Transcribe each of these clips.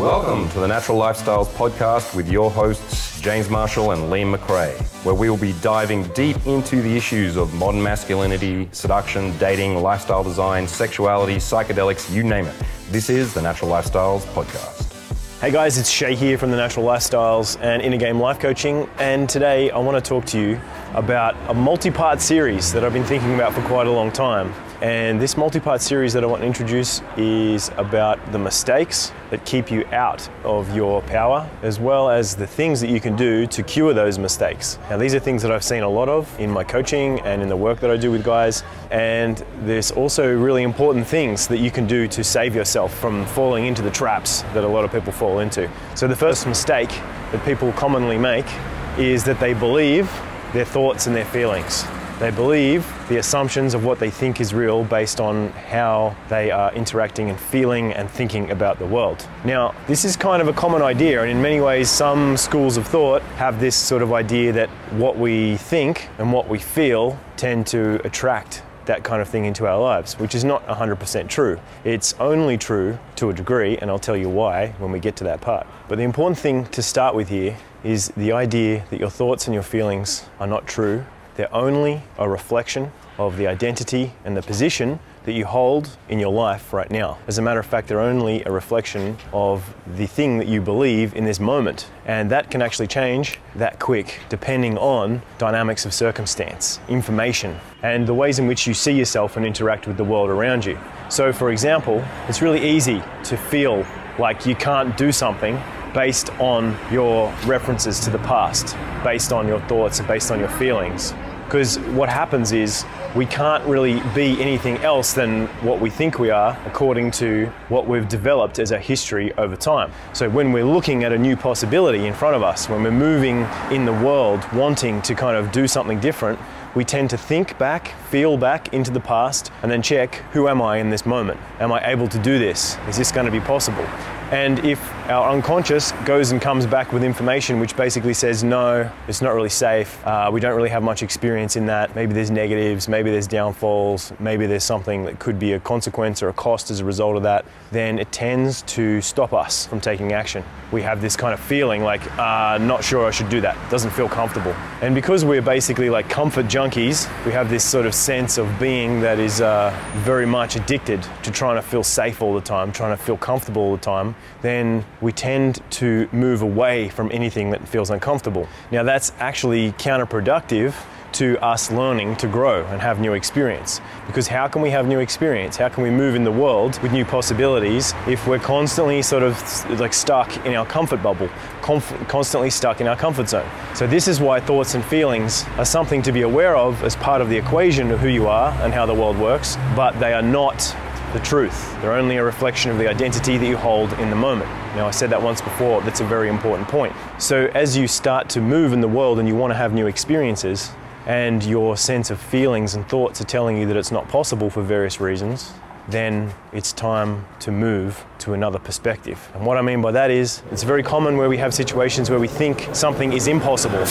Welcome to the Natural Lifestyles Podcast with your hosts, James Marshall and Liam McRae, where we will be diving deep into the issues of modern masculinity, seduction, dating, lifestyle design, sexuality, psychedelics, you name it. This is the Natural Lifestyles Podcast. Hey guys, it's Shay here from the Natural Lifestyles and Inner Game Life Coaching, and today I want to talk to you about a multi part series that I've been thinking about for quite a long time. And this multi part series that I want to introduce is about the mistakes that keep you out of your power, as well as the things that you can do to cure those mistakes. Now, these are things that I've seen a lot of in my coaching and in the work that I do with guys. And there's also really important things that you can do to save yourself from falling into the traps that a lot of people fall into. So, the first mistake that people commonly make is that they believe their thoughts and their feelings. They believe the assumptions of what they think is real based on how they are interacting and feeling and thinking about the world. Now, this is kind of a common idea, and in many ways, some schools of thought have this sort of idea that what we think and what we feel tend to attract that kind of thing into our lives, which is not 100% true. It's only true to a degree, and I'll tell you why when we get to that part. But the important thing to start with here is the idea that your thoughts and your feelings are not true they're only a reflection of the identity and the position that you hold in your life right now. As a matter of fact, they're only a reflection of the thing that you believe in this moment. And that can actually change that quick depending on dynamics of circumstance, information, and the ways in which you see yourself and interact with the world around you. So, for example, it's really easy to feel like you can't do something based on your references to the past, based on your thoughts and based on your feelings. Because what happens is we can't really be anything else than what we think we are according to what we've developed as a history over time. So when we're looking at a new possibility in front of us, when we're moving in the world wanting to kind of do something different, we tend to think back, feel back into the past, and then check who am I in this moment? Am I able to do this? Is this going to be possible? And if our unconscious goes and comes back with information which basically says, no, it's not really safe, uh, we don't really have much experience in that, maybe there's negatives, maybe there's downfalls, maybe there's something that could be a consequence or a cost as a result of that, then it tends to stop us from taking action. We have this kind of feeling like, uh, not sure I should do that, doesn't feel comfortable. And because we're basically like comfort junkies, we have this sort of sense of being that is uh, very much addicted to trying to feel safe all the time, trying to feel comfortable all the time then we tend to move away from anything that feels uncomfortable. Now, that's actually counterproductive to us learning to grow and have new experience. Because how can we have new experience? How can we move in the world with new possibilities if we're constantly sort of like stuck in our comfort bubble, conf- constantly stuck in our comfort zone? So, this is why thoughts and feelings are something to be aware of as part of the equation of who you are and how the world works, but they are not the truth. They're only a reflection of the identity that you hold in the moment. Now, I said that once before, that's a very important point. So, as you start to move in the world and you want to have new experiences, and your sense of feelings and thoughts are telling you that it's not possible for various reasons, then it's time to move to another perspective. And what I mean by that is, it's very common where we have situations where we think something is impossible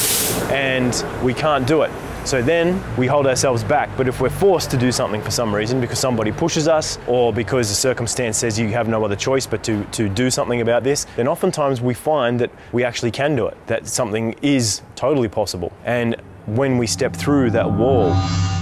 and we can't do it. So then we hold ourselves back. But if we're forced to do something for some reason, because somebody pushes us or because the circumstance says you have no other choice but to, to do something about this, then oftentimes we find that we actually can do it, that something is totally possible. And when we step through that wall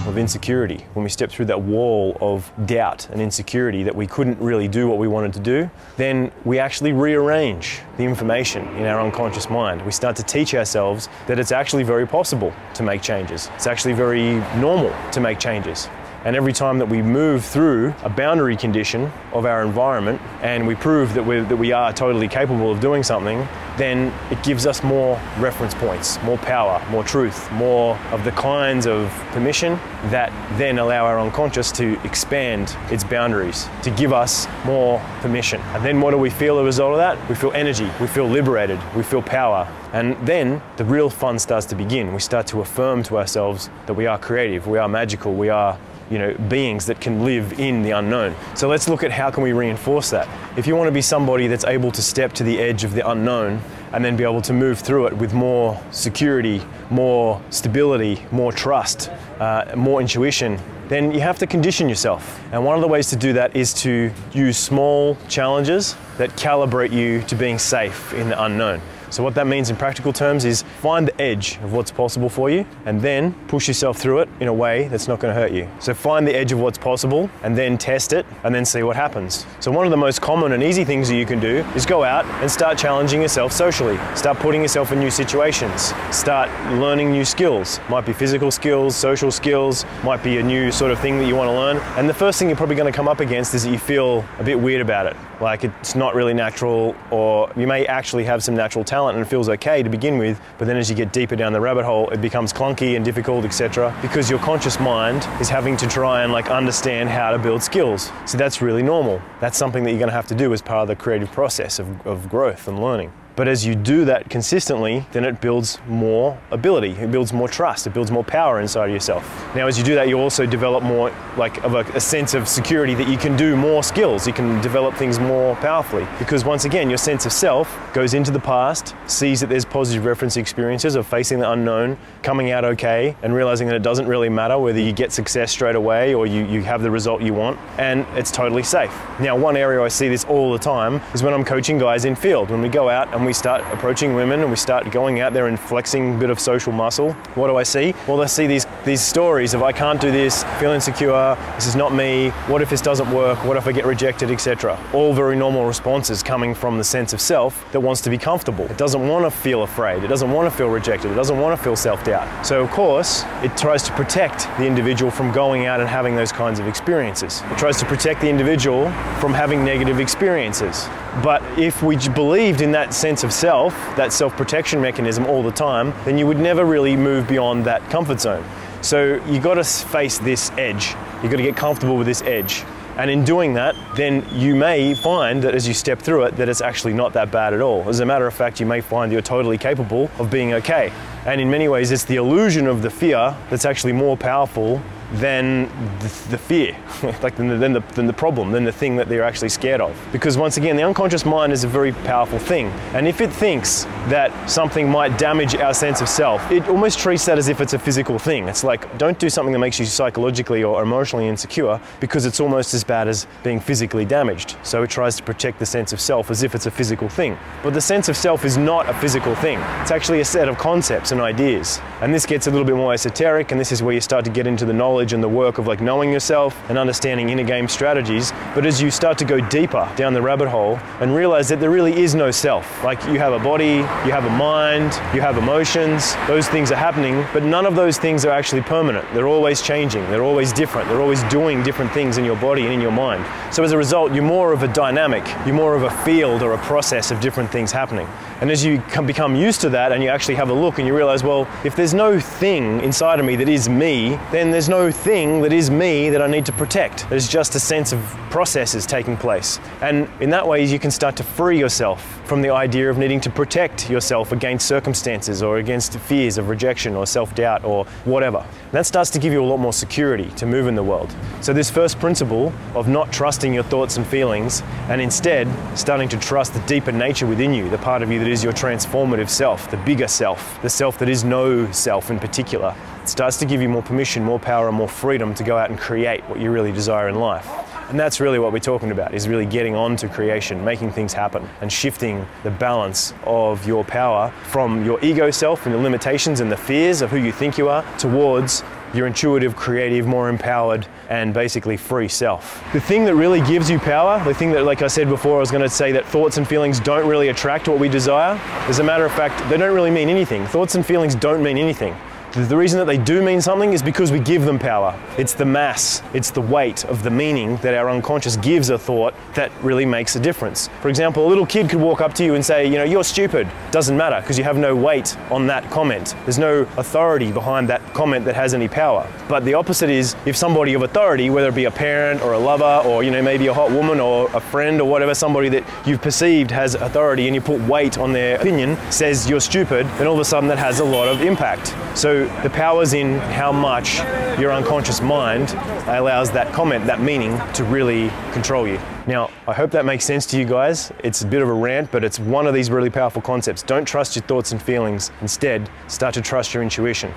of insecurity, when we step through that wall of doubt and insecurity that we couldn't really do what we wanted to do, then we actually rearrange the information in our unconscious mind. We start to teach ourselves that it's actually very possible to make changes. It's actually very normal to make changes. And every time that we move through a boundary condition of our environment and we prove that, we that we are totally capable of doing something, then it gives us more reference points, more power, more truth, more of the kinds of permission that then allow our unconscious to expand its boundaries, to give us more permission. And then what do we feel as a result of that? We feel energy, we feel liberated, we feel power. And then the real fun starts to begin. We start to affirm to ourselves that we are creative, we are magical, we are you know, beings that can live in the unknown. So let's look at how can we reinforce that. If you want to be somebody that's able to step to the edge of the unknown and then be able to move through it with more security, more stability, more trust, uh, more intuition, then you have to condition yourself. And one of the ways to do that is to use small challenges that calibrate you to being safe in the unknown. So, what that means in practical terms is find the edge of what's possible for you and then push yourself through it in a way that's not going to hurt you. So, find the edge of what's possible and then test it and then see what happens. So, one of the most common and easy things that you can do is go out and start challenging yourself socially. Start putting yourself in new situations. Start learning new skills. Might be physical skills, social skills, might be a new sort of thing that you want to learn. And the first thing you're probably going to come up against is that you feel a bit weird about it. Like it's not really natural, or you may actually have some natural talent and it feels okay to begin with, but then as you get deeper down the rabbit hole, it becomes clunky and difficult, etc. Because your conscious mind is having to try and like understand how to build skills. So that's really normal. That's something that you're going to have to do as part of the creative process of, of growth and learning. But as you do that consistently, then it builds more ability, it builds more trust, it builds more power inside of yourself. Now, as you do that, you also develop more like of a, a, sense of security that you can do more skills, you can develop things more powerfully. Because once again, your sense of self goes into the past, sees that there's positive reference experiences of facing the unknown, coming out okay, and realizing that it doesn't really matter whether you get success straight away or you, you have the result you want, and it's totally safe. Now, one area I see this all the time is when I'm coaching guys in field. When we go out and we start approaching women and we start going out there and flexing a bit of social muscle, what do I see? Well, I see these, these stories of I can't do this, feel insecure, this is not me, what if this doesn't work, what if I get rejected, etc. All very normal responses coming from the sense of self that wants to be comfortable. It doesn't want to feel afraid, it doesn't want to feel rejected, it doesn't want to feel self doubt. So, of course, it tries to protect the individual from going out and having those kinds of experiences. It tries to protect the individual from having negative experiences. But if we believed in that sense of self, that self protection mechanism all the time, then you would never really move beyond that comfort zone. So you got to face this edge. You got to get comfortable with this edge. And in doing that, then you may find that as you step through it, that it's actually not that bad at all. As a matter of fact, you may find you're totally capable of being okay. And in many ways, it's the illusion of the fear that's actually more powerful than the, the fear, like than the, than, the, than the problem, than the thing that they're actually scared of. Because once again, the unconscious mind is a very powerful thing. And if it thinks that something might damage our sense of self, it almost treats that as if it's a physical thing. It's like, don't do something that makes you psychologically or emotionally insecure because it's almost as bad as being physically damaged. So it tries to protect the sense of self as if it's a physical thing. But the sense of self is not a physical thing. It's actually a set of concepts and ideas. And this gets a little bit more esoteric, and this is where you start to get into the knowledge knowledge and the work of like knowing yourself and understanding inner game strategies. But as you start to go deeper down the rabbit hole and realize that there really is no self, like you have a body, you have a mind, you have emotions, those things are happening, but none of those things are actually permanent. They're always changing, they're always different, they're always doing different things in your body and in your mind. So as a result, you're more of a dynamic, you're more of a field or a process of different things happening. And as you become used to that and you actually have a look and you realize, well, if there's no thing inside of me that is me, then there's no thing that is me that I need to protect. There's just a sense of processes taking place. And in that way, you can start to free yourself from the idea of needing to protect yourself against circumstances or against fears of rejection or self doubt or whatever. And that starts to give you a lot more security to move in the world. So, this first principle of not trusting your thoughts and feelings and instead starting to trust the deeper nature within you, the part of you is your transformative self, the bigger self, the self that is no self in particular, it starts to give you more permission, more power, and more freedom to go out and create what you really desire in life. And that's really what we're talking about is really getting on to creation, making things happen and shifting the balance of your power from your ego self and the limitations and the fears of who you think you are towards your intuitive, creative, more empowered, and basically free self. The thing that really gives you power, the thing that, like I said before, I was going to say that thoughts and feelings don't really attract what we desire. As a matter of fact, they don't really mean anything. Thoughts and feelings don't mean anything. The reason that they do mean something is because we give them power. It's the mass, it's the weight of the meaning that our unconscious gives a thought that really makes a difference. For example, a little kid could walk up to you and say, you know, you're stupid. Doesn't matter because you have no weight on that comment. There's no authority behind that comment that has any power. But the opposite is if somebody of authority, whether it be a parent or a lover or, you know, maybe a hot woman or a friend or whatever, somebody that you've perceived has authority and you put weight on their opinion, says you're stupid, then all of a sudden that has a lot of impact. So the power's in how much your unconscious mind allows that comment, that meaning, to really control you. Now, I hope that makes sense to you guys. It's a bit of a rant, but it's one of these really powerful concepts. Don't trust your thoughts and feelings. Instead, start to trust your intuition.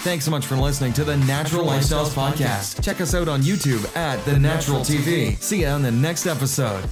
Thanks so much for listening to the Natural Lifestyles Podcast. Check us out on YouTube at The Natural TV. See you on the next episode.